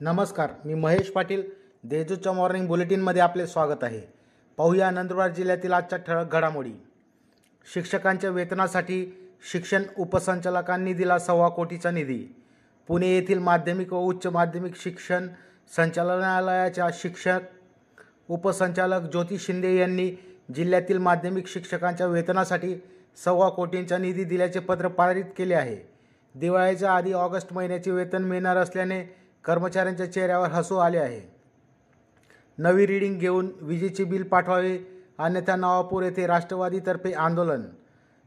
नमस्कार मी महेश पाटील. देजूच्या मॉर्निंग बुलेटिनमध्ये आपले स्वागत आहे. पाहूया नंदुरबार जिल्ह्यातील आजच्या ठळक घडामोडी. शिक्षकांच्या वेतनासाठी शिक्षण उपसंचालकांनी दिला सव्वा कोटीचा निधी. पुणे येथील माध्यमिक व उच्च माध्यमिक शिक्षण संचालनालयाच्या शिक्षक उपसंचालक ज्योती शिंदे यांनी जिल्ह्यातील माध्यमिक शिक्षकांच्या वेतनासाठी सव्वा कोटींचा निधी दिल्याचे पत्र पारित केले आहे. दिवाळीच्या आधी ऑगस्ट महिन्याचे वेतन मिळणार असल्याने कर्मचाऱ्यांच्या चेहऱ्यावर हसू आले आहे. नवी रीडिंग घेऊन विजेचे बिल पाठवावे अन्यथा नवापूर येथे राष्ट्रवादीतर्फे आंदोलन.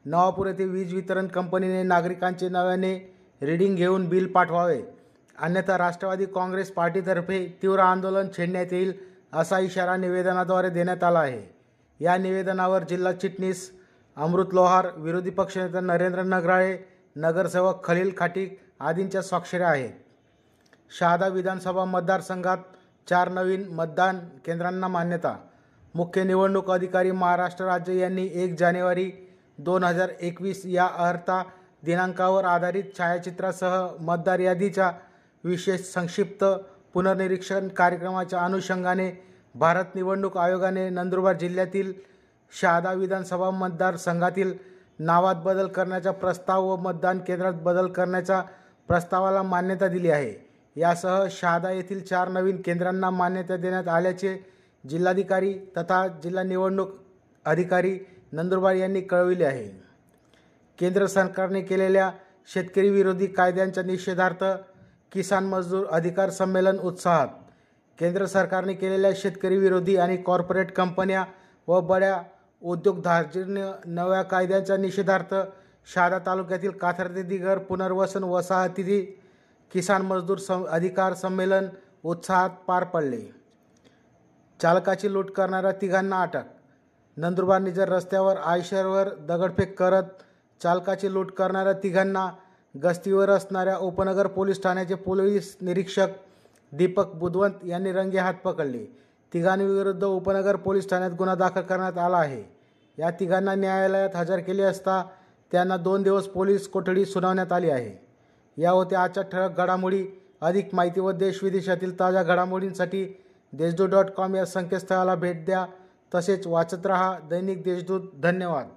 नवापूर येथे वीज वितरण कंपनीने नागरिकांचे नव्याने रीडिंग घेऊन बिल पाठवावे अन्यथा राष्ट्रवादी काँग्रेस पार्टीतर्फे तीव्र आंदोलन छेडण्यात येईल असा इशारा निवेदनाद्वारे देण्यात आला आहे. या निवेदनावर जिल्हा चिटणीस अमृत लोहार विरोधी पक्षनेते नरेंद्र नगराळे नगरसेवक खलील खाटीक आदींच्या स्वाक्षऱ्या आहेत. शहादा विधानसभा मतदारसंघात चार नवीन मतदान केंद्रांना मान्यता. मुख्य निवडणूक अधिकारी महाराष्ट्र राज्य यांनी एक जानेवारी दोन हजार एकवीस या अर्हता दिनांकावर आधारित छायाचित्रासह मतदार यादीच्या विशेष संक्षिप्त पुनर्निरीक्षण कार्यक्रमाच्या अनुषंगाने भारत निवडणूक आयोगाने नंदुरबार जिल्ह्यातील शहादा विधानसभा मतदारसंघातील नावात बदल करण्याचा प्रस्ताव व मतदान केंद्रात बदल करण्याच्या प्रस्तावाला मान्यता दिली आहे. यासह शहादा येथील चार नवीन केंद्रांना मान्यता देण्यात आल्याचे जिल्हाधिकारी तथा जिल्हा निवडणूक अधिकारी नंदुरबार यांनी कळविले आहे. केंद्र सरकारने केलेल्या शेतकरी विरोधी कायद्यांच्या निषेधार्थ किसान मजदूर अधिकार संमेलन उत्साहात केंद्र सरकारने केलेल्या शेतकरी विरोधी आणि कॉर्पोरेट कंपन्या व बड्या उद्योगधार्जिन्य नव्या कायद्यांच्या निषेधार्थ शहादा तालुक्यातील काथर्दे दिगर पुनर्वसन वसाहती किसान मजदूर सं अधिकार संमेलन उत्साहात पार पडले. चालकाची लूट करणाऱ्या तिघांना अटक. नंदुरबार निजर रस्त्यावर आयशरवर दगडफेक करत चालकाची लूट करणाऱ्या तिघांना गस्तीवर असणाऱ्या उपनगर पोलीस ठाण्याचे पोलीस निरीक्षक दीपक बुधवंत यांनी रंगे हात पकडले. तिघांविरुद्ध उपनगर पोलीस ठाण्यात गुन्हा दाखल करण्यात आला आहे. या तिघांना न्यायालयात हजर केले असता त्यांना दोन दिवस पोलीस कोठडी सुनावण्यात आली आहे. या होत्या आजच्या ठळक घडामोडी. अधिक माहिती व देशविदेशातील ताज्या घडामोडींसाठी देशदूत डॉट कॉम या संकेतस्थळाला भेट द्या. तसेच वाचत रहा दैनिक देशदूत. धन्यवाद.